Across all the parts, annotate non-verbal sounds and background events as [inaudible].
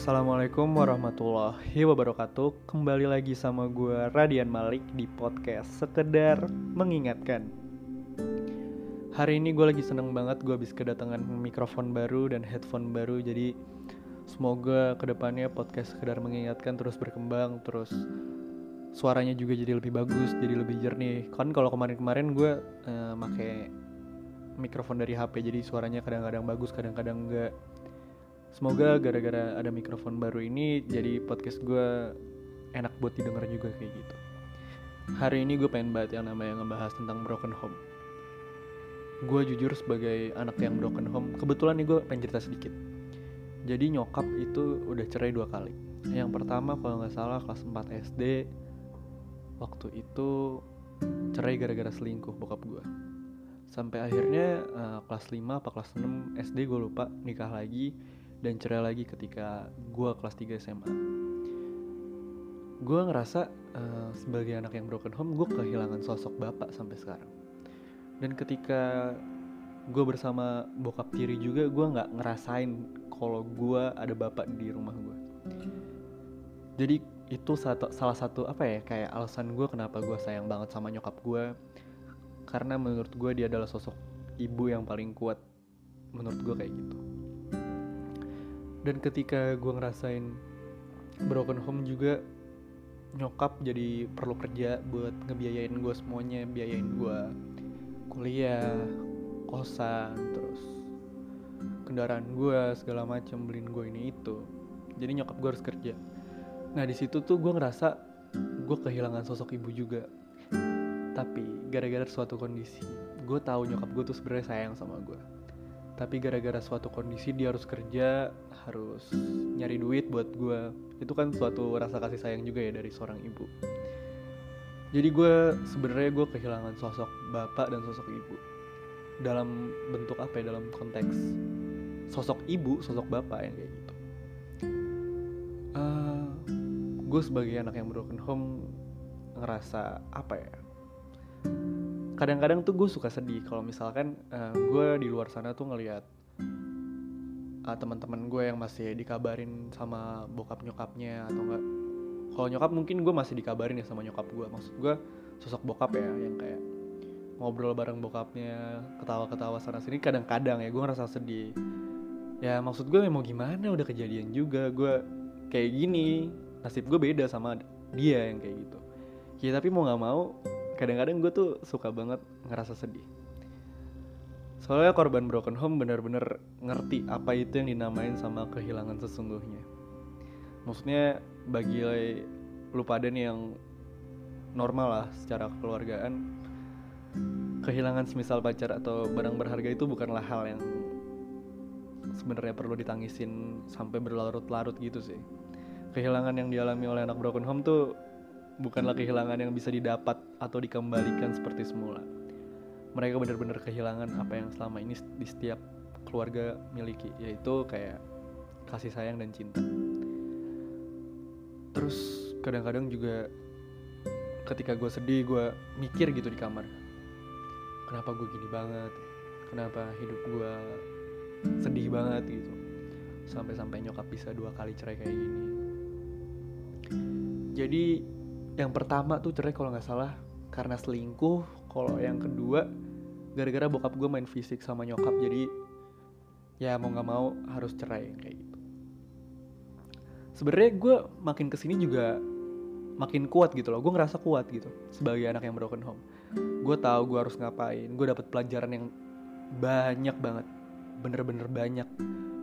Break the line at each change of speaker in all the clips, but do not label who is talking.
Assalamualaikum warahmatullahi wabarakatuh. Kembali lagi sama gue Radian Malik di podcast Sekedar Mengingatkan. Hari ini gue lagi seneng banget gue habis kedatangan mikrofon baru dan headphone baru Jadi semoga ke depannya podcast Sekedar Mengingatkan terus berkembang Terus suaranya juga jadi lebih bagus, jadi lebih jernih. Kan kalau kemarin-kemarin gue uh, make mikrofon dari HP Jadi suaranya kadang-kadang bagus, kadang-kadang enggak Semoga gara-gara ada mikrofon baru ini jadi podcast gue enak buat didengar juga kayak gitu. Hari ini gue pengen banget yang namanya ngebahas tentang broken home. Gue jujur sebagai anak yang broken home, kebetulan nih gue pengen cerita sedikit. Jadi nyokap itu udah cerai dua kali. Yang pertama kalau nggak salah kelas 4 SD, waktu itu cerai gara-gara selingkuh bokap gue. Sampai akhirnya uh, kelas 5 apa kelas 6 SD gue lupa nikah lagi dan cerai lagi ketika gue kelas 3 SMA gue ngerasa uh, sebagai anak yang broken home gue kehilangan sosok bapak sampai sekarang. Dan ketika gue bersama bokap tiri juga gue nggak ngerasain kalau gue ada bapak di rumah gue jadi itu satu, salah satu apa ya kayak alasan gue kenapa gue sayang banget sama nyokap gue karena menurut gue dia adalah sosok ibu yang paling kuat menurut gue kayak gitu dan ketika gue ngerasain broken home juga nyokap jadi perlu kerja buat ngebiayain gue semuanya biayain gue kuliah kosan terus kendaraan gue segala macam beliin gue ini itu. Jadi nyokap gue harus kerja. Nah di situ tuh gue ngerasa gue kehilangan sosok ibu juga. Tapi gara-gara suatu kondisi gue tahu nyokap gue tuh sebenarnya sayang sama gue tapi gara-gara suatu kondisi dia harus kerja harus nyari duit buat gue itu kan suatu rasa kasih sayang juga ya dari seorang ibu. Jadi gue sebenarnya gue kehilangan sosok bapak dan sosok ibu. Dalam bentuk apa ya? Dalam konteks sosok ibu sosok bapak yang kayak gitu. Uh, eh, gue sebagai anak yang broken home ngerasa apa ya kadang-kadang tuh gue suka sedih kalau misalkan uh, gue di luar sana tuh ngelihat uh, teman-teman gue yang masih dikabarin sama bokap nyokapnya atau enggak. Kalau nyokap mungkin gue masih dikabarin ya sama nyokap gue. Maksud gue sosok bokap ya yang kayak ngobrol bareng bokapnya ketawa-ketawa sana sini kadang-kadang ya gue ngerasa sedih. Ya maksud gue mau gimana udah kejadian juga gue kayak gini. Nasib gue beda sama dia yang kayak gitu. Ya tapi mau nggak mau kadang-kadang gue tuh suka banget ngerasa sedih. Soalnya korban broken home bener-bener ngerti apa itu yang dinamain sama kehilangan sesungguhnya. Maksudnya bagi lu pada nih yang normal lah secara kekeluargaan kehilangan semisal pacar atau barang berharga itu bukanlah hal yang sebenarnya perlu ditangisin sampai berlarut-larut gitu sih. Kehilangan yang dialami oleh anak broken home tuh bukanlah kehilangan yang bisa didapat atau dikembalikan seperti semula. Mereka benar-benar kehilangan apa yang selama ini di setiap keluarga miliki, yaitu kayak kasih sayang dan cinta. Terus kadang-kadang juga ketika gue sedih, gue mikir gitu di kamar. Kenapa gue gini banget? Kenapa hidup gue sedih banget gitu? Sampai-sampai nyokap bisa dua kali cerai kayak gini. Jadi yang pertama tuh cerai kalau nggak salah karena selingkuh. Kalau yang kedua gara-gara bokap gue main fisik sama nyokap jadi ya mau nggak mau harus cerai kayak gitu. Sebenarnya gue makin ke sini juga makin kuat gitu loh. Gue ngerasa kuat gitu sebagai anak yang broken home. Gue tahu gue harus ngapain. Gue dapet pelajaran yang banyak banget. Bener-bener banyak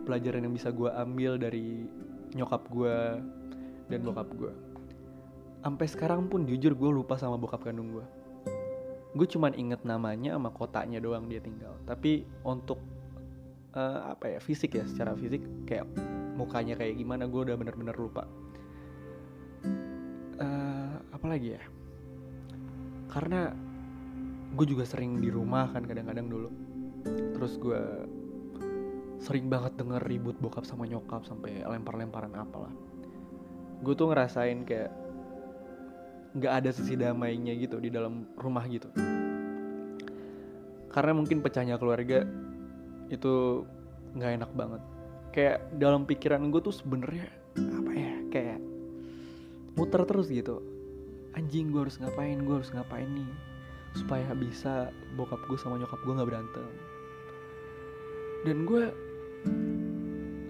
pelajaran yang bisa gue ambil dari nyokap gue dan bokap gue sampai sekarang pun jujur gue lupa sama bokap kandung gue gue cuman inget namanya sama kotanya doang dia tinggal. Tapi untuk uh, apa ya fisik ya secara fisik kayak mukanya kayak gimana gue udah bener-bener lupa. Uh, apa lagi ya? Karena gue juga sering di rumah kan kadang-kadang dulu. Terus gue sering banget denger ribut bokap sama nyokap sampai lempar-lemparan apalah. Gue tuh ngerasain kayak nggak ada sisi damainya gitu di dalam rumah gitu. Karena mungkin pecahnya keluarga itu nggak enak banget. Kayak dalam pikiran gue tuh sebenarnya muter terus gitu. Anjing gue harus ngapain gue harus ngapain nih? Supaya bisa bokap gue sama nyokap gue nggak berantem. Dan gue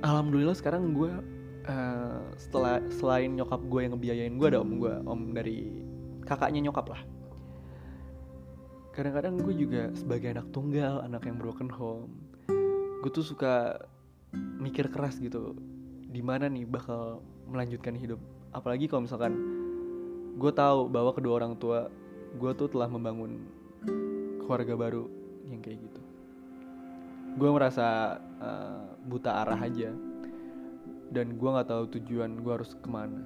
alhamdulillah sekarang gue uh, setelah selain nyokap gue yang ngebiayain gue ada om gue om dari kakaknya nyokap lah. Kadang-kadang gue juga sebagai anak tunggal anak yang broken home gue tuh suka mikir keras gitu di mana nih bakal melanjutkan hidup. Apalagi kalau misalkan gue tahu bahwa kedua orang tua gue tuh telah membangun keluarga baru yang kayak gitu. Gue merasa uh, buta arah aja dan gue nggak tahu tujuan gue harus ke mana.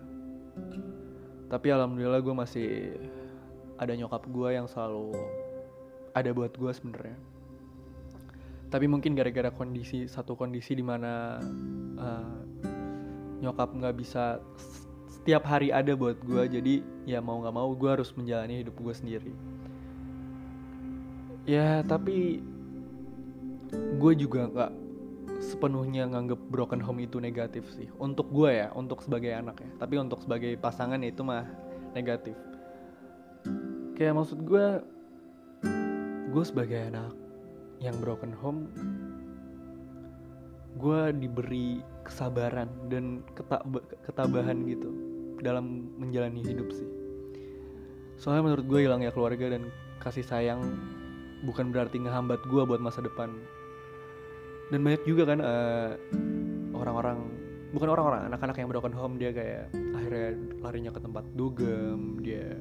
Tapi alhamdulillah gue masih ada nyokap gue yang selalu ada buat gue sebenarnya. Tapi mungkin gara-gara kondisi satu kondisi di mana uh, nyokap nggak bisa setiap hari ada buat gue jadi ya mau nggak mau gue harus menjalani hidup gue sendiri. Ya tapi gue juga nggak sepenuhnya nganggep broken home itu negatif sih. Untuk gue ya untuk sebagai anak ya. Tapi untuk sebagai pasangan ya itu mah negatif. Kayak maksud gue gue sebagai anak yang broken home gue diberi kesabaran dan ketabahan gitu dalam menjalani hidup sih. Soalnya menurut gue hilangnya keluarga dan kasih sayang bukan berarti ngehambat gue buat masa depan dan banyak juga kan eh, orang-orang bukan orang-orang anak-anak yang broken home dia kayak akhirnya larinya ke tempat dugem dia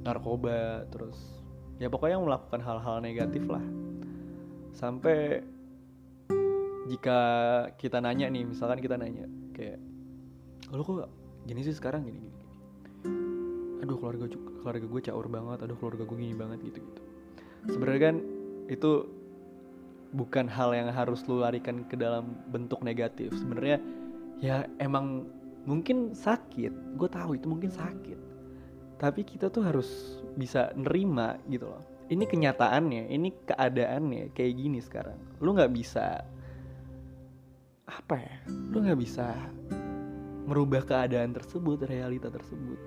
narkoba terus ya pokoknya melakukan hal-hal negatif lah. Sampai jika kita nanya nih misalkan kita nanya kayak kalau kok gini sih sekarang? Gini gini, gini. aduh keluarga keluarga gue caur banget aduh keluarga gue gini banget gitu gitu sebenarnya kan itu bukan hal yang harus lu larikan ke dalam bentuk negatif. Sebenarnya ya emang mungkin sakit. Gue tahu itu mungkin sakit. Tapi kita tuh harus bisa nerima gitu loh. Ini kenyataannya ini keadaannya kayak gini sekarang. Lu nggak bisa apa ya lu nggak bisa merubah keadaan tersebut realita tersebut.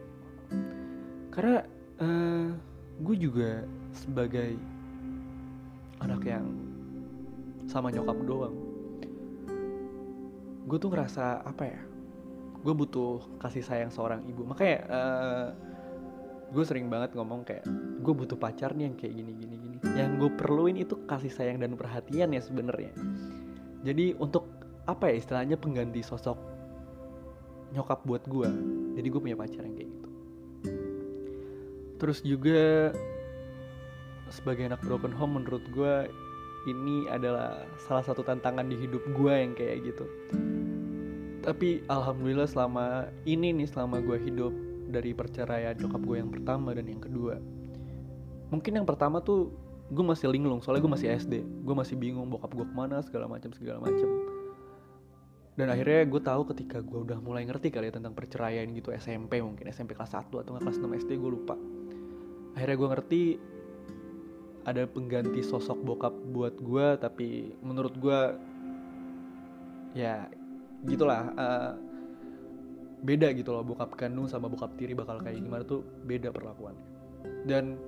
Karena uh, eh, gue juga sebagai anak yang sama nyokap doang. Gue tuh ngerasa apa ya? Gue butuh kasih sayang seorang ibu. Makanya uh, gue sering banget ngomong kayak gue butuh pacar nih yang kayak gini gini gini. Yang gue perluin itu kasih sayang dan perhatian ya sebenarnya. Jadi untuk apa ya istilahnya pengganti sosok nyokap buat gue jadi gue punya pacar yang kayak gitu. Terus juga sebagai anak broken home menurut gue ini adalah salah satu tantangan di hidup gue yang kayak gitu. Tapi alhamdulillah selama ini nih selama gue hidup dari perceraian nyokap gue yang pertama dan yang kedua mungkin yang pertama tuh gue masih linglung soalnya gue masih SD gue masih bingung bokap gue ke mana segala macam segala macam. Dan akhirnya gue tahu ketika gue udah mulai ngerti kali ya tentang perceraian gitu SMP mungkin SMP kelas 1 atau kelas 6 SD gue lupa. Akhirnya gue ngerti ada pengganti sosok bokap buat gue tapi menurut gue ya gitulah uh, beda gitu loh bokap kandung sama bokap tiri bakal kayak gimana tuh beda perlakuannya dan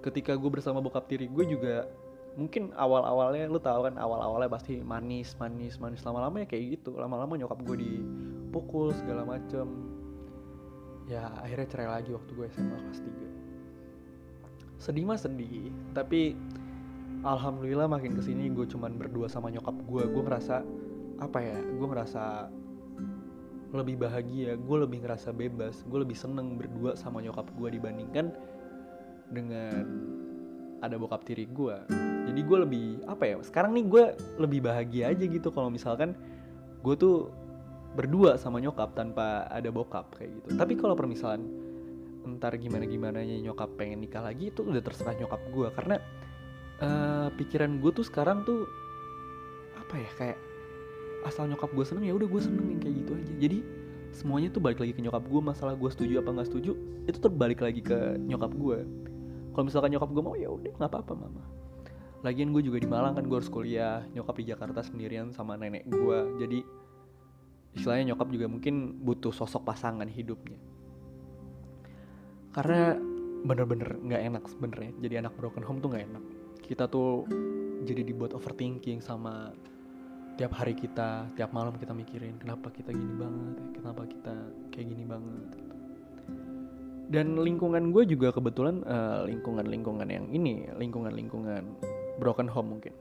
ketika gue bersama bokap tiri gue juga mungkin awal-awalnya lu tahu kan awal-awalnya pasti manis manis manis lama-lama ya kayak gitu. Lama-lama nyokap gue dipukul segala macem. Ya akhirnya cerai lagi waktu gue SMA kelas 3 sedih mah sedih tapi alhamdulillah makin ke sini gue cuman berdua sama nyokap gue gue ngerasa apa ya gue ngerasa lebih bahagia gue lebih ngerasa bebas gue lebih seneng berdua sama nyokap gue dibandingkan dengan ada bokap tiri gue jadi gue lebih apa ya sekarang nih gue lebih bahagia aja gitu kalau misalkan gue tuh berdua sama nyokap tanpa ada bokap kayak gitu. Tapi kalau permisalan entar gimana gimana nyokap pengen nikah lagi itu udah terserah nyokap gue karena uh, pikiran gue tuh sekarang tuh apa ya kayak asal nyokap gue seneng ya udah gue seneng yang kayak gitu aja. Jadi semuanya tuh balik lagi ke nyokap gue masalah gue setuju apa nggak setuju itu terbalik lagi ke nyokap gue kalau misalkan nyokap gue mau ya udah nggak apa-apa mama. Lagian gue juga di Malang kan gue harus kuliah nyokap di Jakarta sendirian sama nenek gue jadi istilahnya nyokap juga mungkin butuh sosok pasangan hidupnya karena bener-bener nggak enak sebenarnya jadi anak broken home tuh nggak enak. Kita tuh jadi dibuat overthinking sama tiap hari kita tiap malam kita mikirin kenapa kita gini banget kenapa kita kayak gini banget gitu. dan lingkungan gue juga kebetulan uh, lingkungan-lingkungan yang ini lingkungan-lingkungan broken home mungkin.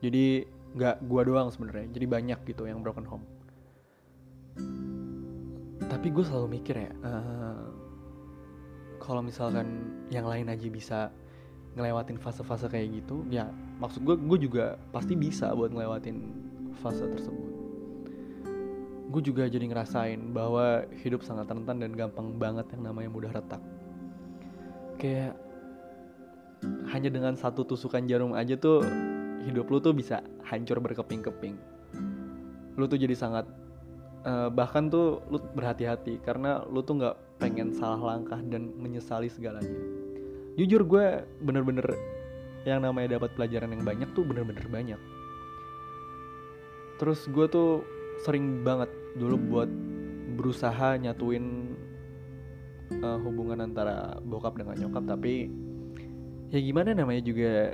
Jadi nggak gue doang sebenarnya jadi banyak gitu yang broken home. Tapi gue selalu mikir ya uh, kalau misalkan yang lain aja bisa ngelewatin fase-fase kayak gitu ya maksud gue gue juga pasti bisa buat ngelewatin fase tersebut. Gue juga jadi ngerasain bahwa hidup sangat rentan dan gampang banget yang namanya mudah retak. Kayak hanya dengan satu tusukan jarum aja tuh hidup lu tuh bisa hancur berkeping-keping. Lu tuh jadi sangat uh, bahkan tuh lu berhati-hati karena lu tuh nggak pengen salah langkah dan menyesali segalanya. Jujur gue bener-bener yang namanya dapat pelajaran yang banyak tuh bener-bener banyak. Terus gue tuh sering banget dulu buat berusaha nyatuin uh, hubungan antara bokap dengan nyokap tapi ya gimana namanya juga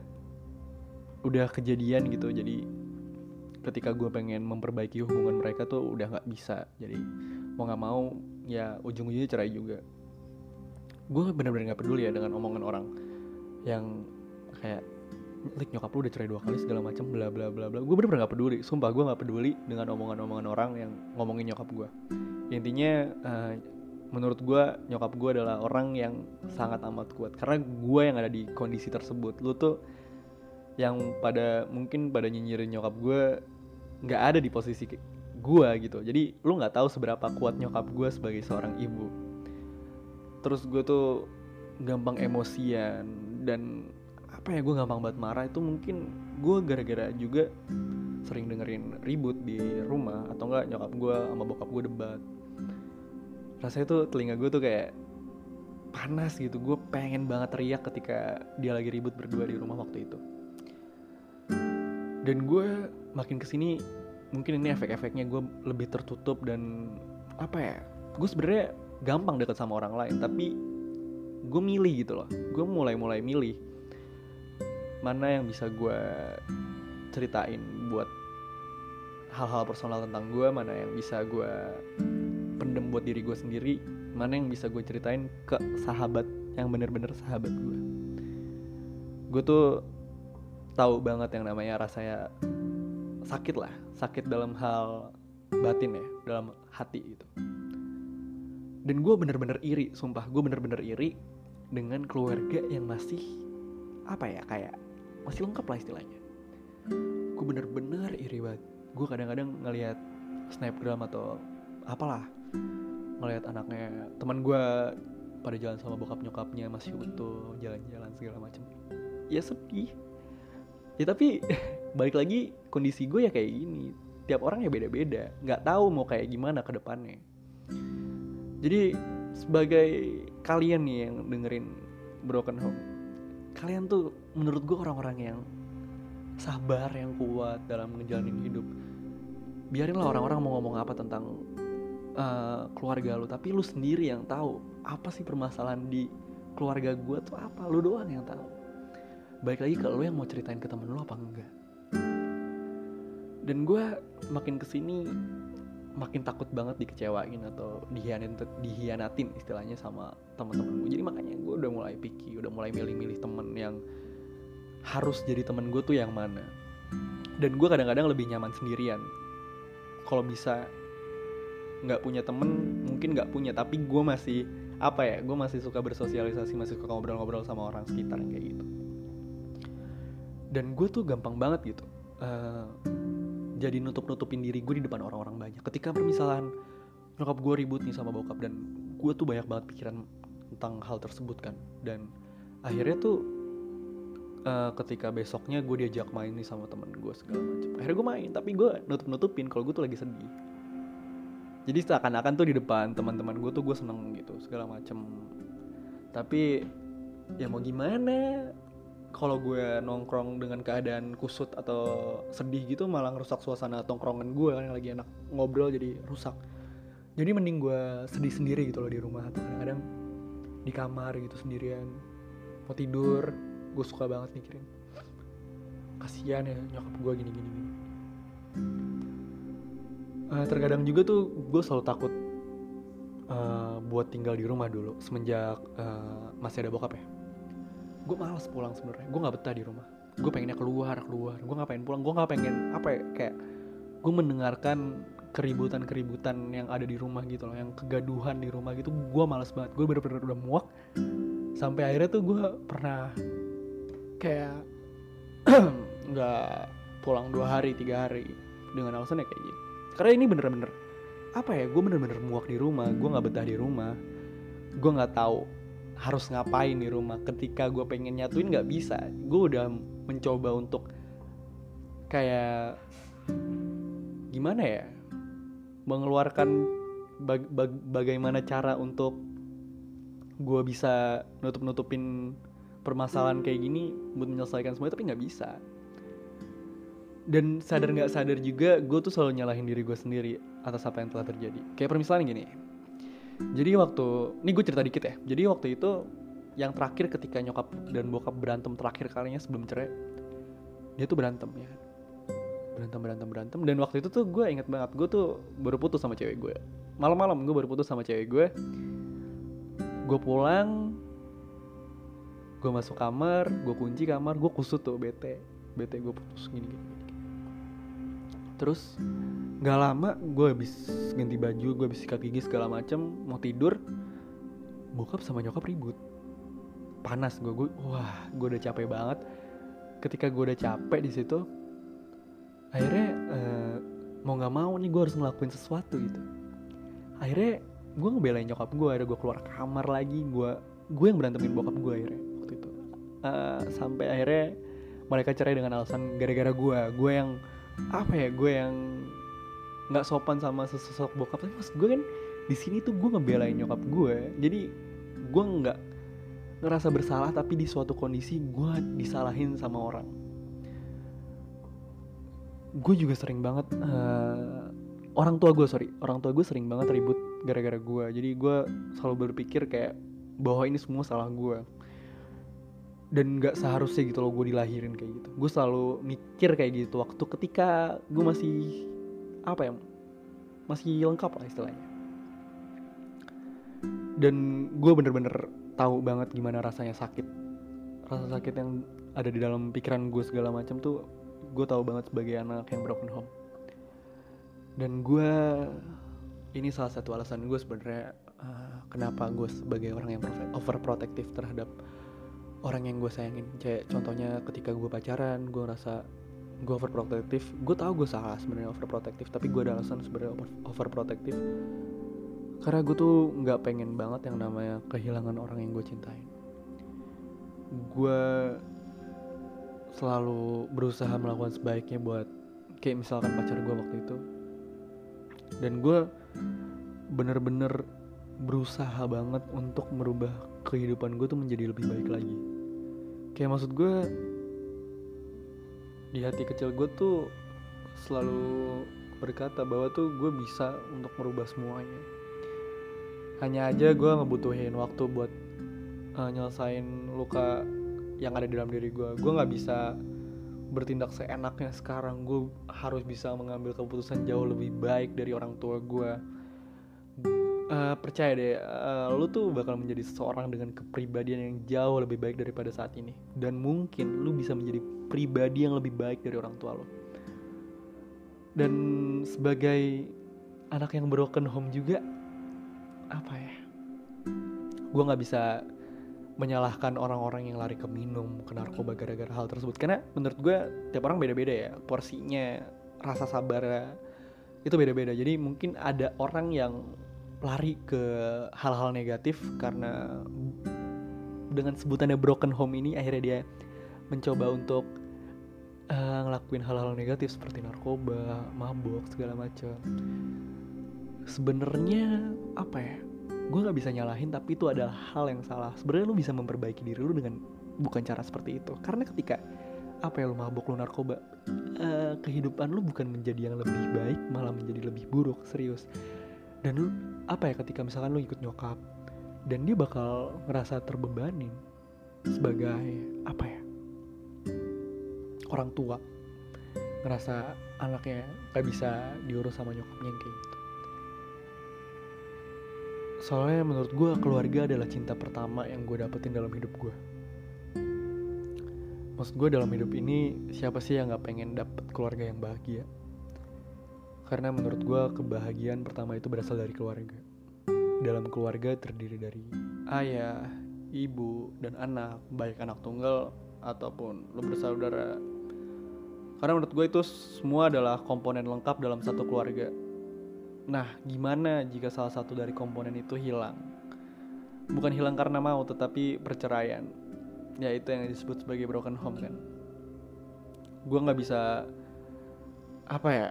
udah kejadian gitu. Jadi ketika gue pengen memperbaiki hubungan mereka tuh udah nggak bisa. Jadi mau nggak mau ya ujung-ujungnya cerai juga. Gue bener-bener gak peduli ya dengan omongan orang yang kayak Lik nyokap lu udah cerai dua kali segala macam bla bla bla bla. Gue bener-bener gak peduli sumpah gue gak peduli dengan omongan-omongan orang yang ngomongin nyokap gue intinya uh, menurut gue nyokap gue adalah orang yang sangat amat kuat. Karena gue yang ada di kondisi tersebut. Lu tuh yang pada mungkin pada nyinyirin nyokap gue nggak ada di posisi gue gitu. Jadi lu nggak tahu seberapa kuat nyokap gue sebagai seorang ibu. Terus gue tuh gampang emosian dan apa ya gue gampang banget marah. Itu mungkin gue gara-gara juga sering dengerin ribut di rumah atau enggak nyokap gue sama bokap gue debat. Rasanya tuh telinga gue tuh kayak panas gitu. Gue pengen banget teriak ketika dia lagi ribut berdua di rumah waktu itu. Dan gue makin ke sini mungkin ini efek-efeknya gue lebih tertutup dan apa ya gue sebenarnya gampang deket sama orang lain tapi gue milih gitu loh. Gue mulai-mulai milih mana yang bisa gue ceritain buat hal-hal personal tentang gue mana yang bisa gue pendem buat diri gue sendiri mana yang bisa gue ceritain ke sahabat yang bener-bener sahabat gue gue tuh tahu banget yang namanya rasanya sakit lah sakit dalam hal batin ya dalam hati gitu. Dan gue bener-bener iri sumpah gue bener-bener iri dengan keluarga yang masih apa ya kayak masih lengkap lah istilahnya. Gue bener-bener iri banget. Gue kadang-kadang ngelihat snapgram atau apalah ngelihat anaknya teman gue pada jalan sama bokap nyokapnya masih utuh jalan-jalan segala macam ya sedih. Ya tapi [laughs] balik lagi kondisi gue ya kayak gini. Tiap orang ya beda-beda. Nggak tahu mau kayak gimana ke depannya. Jadi sebagai kalian nih yang dengerin Broken Home kalian tuh menurut gue orang-orang yang sabar yang kuat dalam ngejalanin hidup. Biarinlah orang-orang mau ngomong apa tentang uh, keluarga lu tapi lu sendiri yang tahu apa sih permasalahan di keluarga gue tuh apa? Lu doang yang tahu. Baik lagi ke lu yang mau ceritain ke temen lu apa enggak dan gue makin ke sini makin takut banget dikecewain atau dihianatin, dihianatin istilahnya sama teman-teman gue jadi makanya gue udah mulai picky udah mulai milih-milih temen yang harus jadi temen gue tuh yang mana. Dan gue kadang-kadang lebih nyaman sendirian. Kalau bisa nggak punya temen mungkin nggak punya. Tapi gue masih apa ya gue masih suka bersosialisasi masih suka ngobrol-ngobrol sama orang sekitar kayak gitu. Dan gue tuh gampang banget gitu uh, jadi nutup-nutupin diri gue di depan orang-orang banyak. Ketika permisalan nyokap gue ribut nih sama bokap dan gue tuh banyak banget pikiran tentang hal tersebut kan. Dan akhirnya tuh uh, ketika besoknya gue diajak main nih sama temen gue segala macam akhirnya gue main tapi gue nutup nutupin kalau gue tuh lagi sedih. Jadi seakan-akan tuh di depan teman-teman gue tuh gue seneng gitu segala macem. Tapi ya mau gimana kalau gue nongkrong dengan keadaan kusut atau sedih gitu malah ngerusak suasana tongkrongan gue yang lagi enak ngobrol jadi rusak. Jadi mending gue sedih sendiri gitu loh di rumah. Atau kadang-kadang di kamar gitu sendirian mau tidur gue suka banget mikirin kasihan ya nyokap gue gini gini gini uh, terkadang juga tuh gue selalu takut uh, buat tinggal di rumah dulu semenjak uh, masih ada bokap ya gue malas pulang sebenarnya. Gue nggak betah di rumah. Gue pengennya keluar keluar. Gue nggak pengen pulang? Gue nggak pengen apa ya kayak gue mendengarkan keributan-keributan yang ada di rumah gitu loh yang kegaduhan di rumah gitu. Gue males banget. Gue bener-bener udah muak. Sampai akhirnya tuh gue pernah kayak [clears throat] nggak pulang dua hari tiga hari dengan alasannya kayak gitu karena ini bener-bener apa ya gue bener-bener muak di rumah. Gue nggak betah di rumah. Gue nggak tahu harus ngapain di rumah ketika gue pengen nyatuin nggak bisa. Gue udah mencoba untuk kayak gimana ya? Mengeluarkan bag, bag, bagaimana cara untuk gue bisa nutup nutupin permasalahan kayak gini buat menyelesaikan semuanya tapi nggak bisa. Dan sadar nggak sadar juga gue tuh selalu nyalahin diri gue sendiri atas apa yang telah terjadi. Kayak permisalan gini jadi waktu ini gue cerita dikit ya. Jadi waktu itu yang terakhir ketika nyokap dan bokap berantem terakhir kalinya sebelum cerai dia tuh berantem ya berantem berantem berantem. Dan waktu itu tuh gue inget banget gue tuh baru putus sama cewek gue malam-malam gue baru putus sama cewek gue gue pulang gue masuk kamar gue kunci kamar gue kusut tuh bete. Bete gue putus gini, gini. Terus nggak lama gue habis ganti baju gue habis sikat gigi segala macem mau tidur bokap sama nyokap ribut. Panas gue gue wah gue udah capek banget. Ketika gue udah capek di situ akhirnya uh, mau nggak mau nih gue harus ngelakuin sesuatu gitu. Akhirnya gue ngebelain nyokap gue ada gue keluar kamar lagi gue gue yang berantemin bokap gue akhirnya waktu itu. Uh, sampai akhirnya mereka cerai dengan alasan gara-gara gue gue yang apa ya gue yang nggak sopan sama sesosok bokap. Tapi mas gue kan di sini tuh gue ngebelain nyokap gue. Jadi gue nggak ngerasa bersalah tapi di suatu kondisi gue disalahin sama orang. Gue juga sering banget uh, orang tua gue sorry. Orang tua gue sering banget ribut gara-gara gue. Jadi gue selalu berpikir kayak bahwa ini semua salah gue. Dan nggak seharusnya gitu loh gue dilahirin kayak gitu. Gue selalu mikir kayak gitu waktu ketika gue masih apa ya masih lengkap lah istilahnya. Dan gue bener-bener tahu banget gimana rasanya sakit. Rasa sakit yang ada di dalam pikiran gue segala macam tuh gue tahu banget sebagai anak yang broken home. Dan gue ini salah satu alasan gue sebenarnya uh, kenapa gue sebagai orang yang overprotective terhadap orang yang gue sayangin. Kayak contohnya ketika gue pacaran gue rasa gue overprotective. Gue tahu gue salah sebenarnya overprotective tapi gue ada alasan sebenarnya over, overprotective. Karena gue tuh nggak pengen banget yang namanya kehilangan orang yang gue cintain gue selalu berusaha melakukan sebaiknya buat kayak misalkan pacar gue waktu itu. Dan gue bener-bener berusaha banget untuk merubah kehidupan gue tuh menjadi lebih baik lagi. Kayak maksud gue di hati kecil gue tuh selalu berkata bahwa tuh gue bisa untuk merubah semuanya. Hanya aja gue ngebutuhin waktu buat uh, nyelesain luka yang ada di dalam diri gue gue nggak bisa bertindak seenaknya sekarang. Gue harus bisa mengambil keputusan jauh lebih baik dari orang tua gue uh, percaya deh uh, lu tuh bakal menjadi seseorang dengan kepribadian yang jauh lebih baik daripada saat ini. Dan mungkin lu bisa menjadi pribadi yang lebih baik dari orang tua lo dan sebagai anak yang broken home juga apa ya? Gue nggak bisa menyalahkan orang-orang yang lari ke minum ke narkoba gara-gara hal tersebut. Karena menurut gue tiap orang beda-beda ya. Porsinya rasa sabar itu beda-beda. Jadi mungkin ada orang yang lari ke hal-hal negatif karena dengan sebutannya broken home ini akhirnya dia mencoba untuk uh, ngelakuin hal-hal negatif seperti narkoba, mabok segala macam. Sebenarnya apa ya? Gue nggak bisa nyalahin tapi itu adalah hal yang salah. Sebenarnya lu bisa memperbaiki diri lu dengan bukan cara seperti itu. Karena ketika apa ya lu mabok lu narkoba, uh, kehidupan lu bukan menjadi yang lebih baik malah menjadi lebih buruk serius dan lu apa ya ketika misalkan lu ikut nyokap dan dia bakal ngerasa terbebanin sebagai apa ya orang tua ngerasa anaknya gak bisa diurus sama nyokapnya kayak gitu. Soalnya menurut gue keluarga adalah cinta pertama yang gue dapetin dalam hidup gue maksud gue dalam hidup ini siapa sih yang gak pengen dapet keluarga yang bahagia karena menurut gue kebahagiaan pertama itu berasal dari keluarga. Dalam keluarga terdiri dari ayah, ibu, dan anak. Baik anak tunggal ataupun lo bersaudara. Karena menurut gue itu semua adalah komponen lengkap dalam satu keluarga. Nah gimana jika salah satu dari komponen itu hilang? Bukan hilang karena mau tetapi perceraian. Ya itu yang disebut sebagai broken home kan? Gue nggak bisa apa ya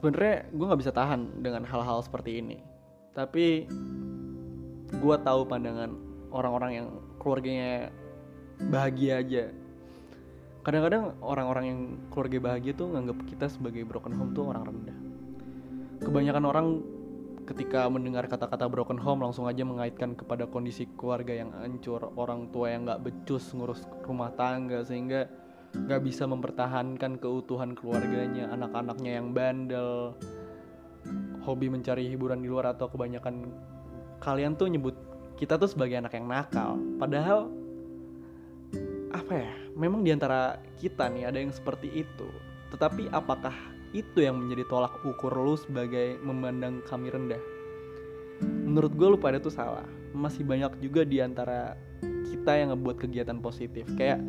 sebenarnya gue nggak bisa tahan dengan hal-hal seperti ini. Tapi gue tahu pandangan orang-orang yang keluarganya bahagia aja. Kadang-kadang orang-orang yang keluarga bahagia tuh nganggap kita sebagai broken home tuh orang rendah. Kebanyakan orang ketika mendengar kata-kata broken home langsung aja mengaitkan kepada kondisi keluarga yang hancur orang tua yang nggak becus ngurus rumah tangga sehingga gak bisa mempertahankan keutuhan keluarganya, anak-anaknya yang bandel, hobi mencari hiburan di luar atau kebanyakan kalian tuh nyebut kita tuh sebagai anak yang nakal. Padahal apa ya? Memang di antara kita nih ada yang seperti itu. Tetapi apakah itu yang menjadi tolak ukur lu sebagai memandang kami rendah? Menurut gue lu pada tuh salah. Masih banyak juga di antara kita yang ngebuat kegiatan positif. Kayak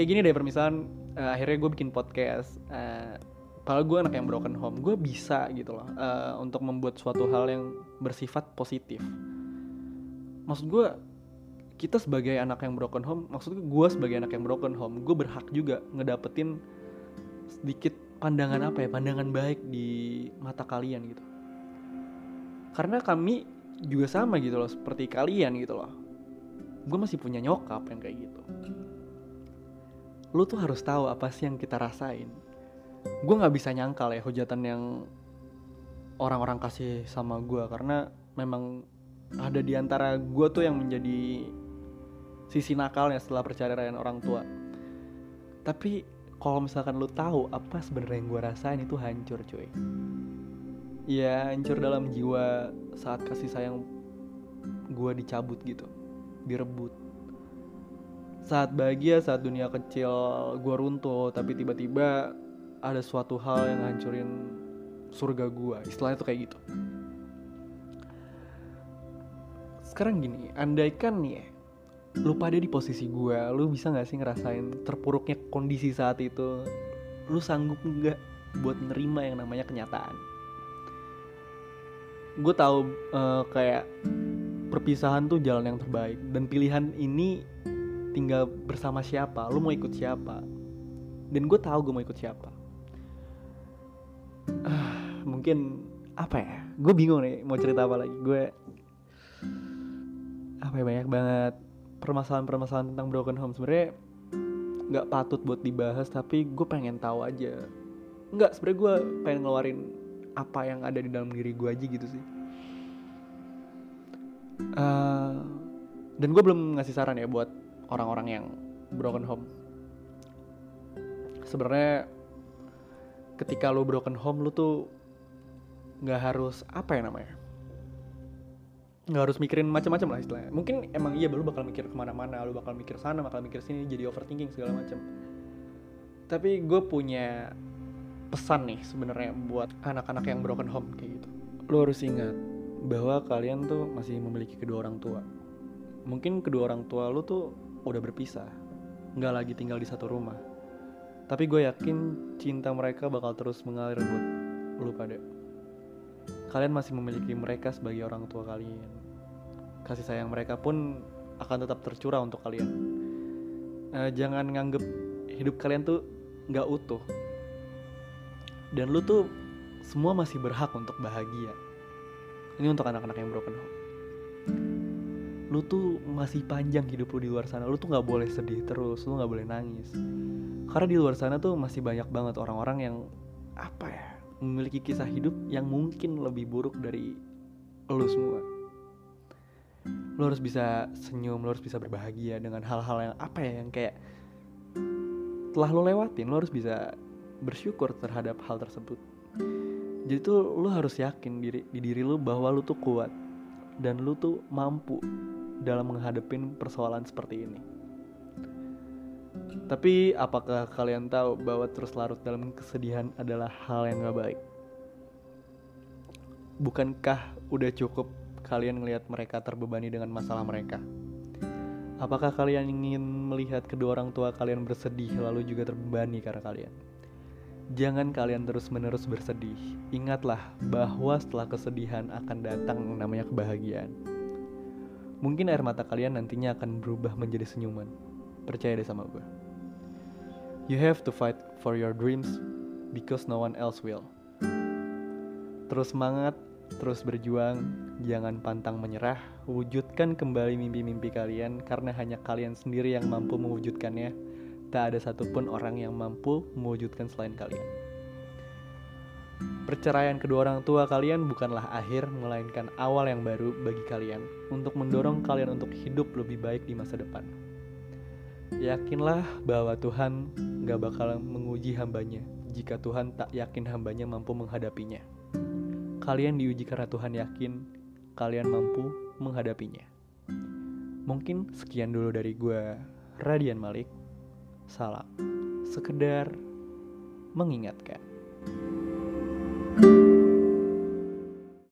kayak gini deh permisalan uh, akhirnya gue bikin podcast uh, padahal gue anak yang broken home. Gue bisa gitu loh uh, untuk membuat suatu hal yang bersifat positif. Maksud gue kita sebagai anak yang broken home maksud gue sebagai anak yang broken home gue berhak juga ngedapetin sedikit pandangan apa ya pandangan baik di mata kalian gitu. Karena kami juga sama gitu loh seperti kalian gitu loh. Gue masih punya nyokap yang kayak gitu lu tuh harus tahu apa sih yang kita rasain. Gue nggak bisa nyangkal ya hujatan yang orang-orang kasih sama gue karena memang ada di antara gue tuh yang menjadi sisi nakalnya setelah perceraian orang tua. Tapi kalau misalkan lu tahu apa sebenarnya yang gue rasain itu hancur cuy. Ya hancur dalam jiwa saat kasih sayang gue dicabut gitu direbut saat bahagia saat dunia kecil gue runtuh tapi tiba-tiba ada suatu hal yang ngancurin surga gue istilahnya tuh kayak gitu. Sekarang gini andaikan nih ya lu pada di posisi gue lu bisa nggak sih ngerasain terpuruknya kondisi saat itu? Lu sanggup nggak buat nerima yang namanya kenyataan? Gue tahu uh, kayak perpisahan tuh jalan yang terbaik dan pilihan ini tinggal bersama siapa lu mau ikut siapa. Dan gue tahu gue mau ikut siapa. Uh, mungkin apa ya? Gue bingung nih mau cerita apa lagi. Gue apa ya banyak banget permasalahan-permasalahan tentang broken home. Sebenarnya nggak patut buat dibahas tapi gue pengen tahu aja. Nggak sebenarnya gue pengen ngeluarin apa yang ada di dalam diri gue aja gitu sih. Uh, dan gue belum ngasih saran ya buat orang-orang yang broken home. Sebenarnya ketika lo broken home lo tuh nggak harus apa ya namanya? Nggak harus mikirin macam-macam lah istilahnya. Mungkin emang iya lo bakal mikir ke mana-mana lo bakal mikir sana bakal mikir sini jadi overthinking segala macam. Tapi gue punya pesan nih sebenarnya buat anak-anak yang broken home kayak gitu. Lo harus ingat bahwa kalian tuh masih memiliki kedua orang tua. Mungkin kedua orang tua lo tuh udah berpisah, nggak lagi tinggal di satu rumah. Tapi gue yakin cinta mereka bakal terus mengalir buat lu pada. Kalian masih memiliki mereka sebagai orang tua kalian. Kasih sayang mereka pun akan tetap tercurah untuk kalian. Uh, jangan nganggep hidup kalian tuh nggak utuh. Dan lu tuh semua masih berhak untuk bahagia. Ini untuk anak-anak yang broken home lu tuh masih panjang hidup lu di luar sana. Lu tuh nggak boleh sedih terus lu nggak boleh nangis. Karena di luar sana tuh masih banyak banget orang-orang yang apa ya memiliki kisah hidup yang mungkin lebih buruk dari lu semua. Lu harus bisa senyum lu harus bisa berbahagia dengan hal-hal yang apa ya yang kayak telah lu lewatin. Lu harus bisa bersyukur terhadap hal tersebut. Jadi tuh lu harus yakin diri di diri lu bahwa lu tuh kuat dan lu tuh mampu dalam menghadapin persoalan seperti ini tapi apakah kalian tahu bahwa terus larut dalam kesedihan adalah hal yang gak baik? Bukankah udah cukup kalian melihat mereka terbebani dengan masalah mereka? Apakah kalian ingin melihat kedua orang tua kalian bersedih lalu juga terbebani karena kalian? Jangan kalian terus-menerus bersedih. Ingatlah bahwa setelah kesedihan akan datang namanya kebahagiaan. Mungkin air mata kalian nantinya akan berubah menjadi senyuman. Percaya deh sama gue. You have to fight for your dreams because no one else will. Terus semangat, terus berjuang, jangan pantang menyerah, wujudkan kembali mimpi-mimpi kalian karena hanya kalian sendiri yang mampu mewujudkannya. Tak ada satupun orang yang mampu mewujudkan selain kalian. Perceraian kedua orang tua kalian bukanlah akhir, melainkan awal yang baru bagi kalian untuk mendorong kalian untuk hidup lebih baik di masa depan. Yakinlah bahwa Tuhan gak bakal menguji hambanya jika Tuhan tak yakin hambanya mampu menghadapinya. Kalian diuji karena Tuhan yakin kalian mampu menghadapinya. Mungkin sekian dulu dari gue, Radian Malik. Salam, sekedar mengingatkan.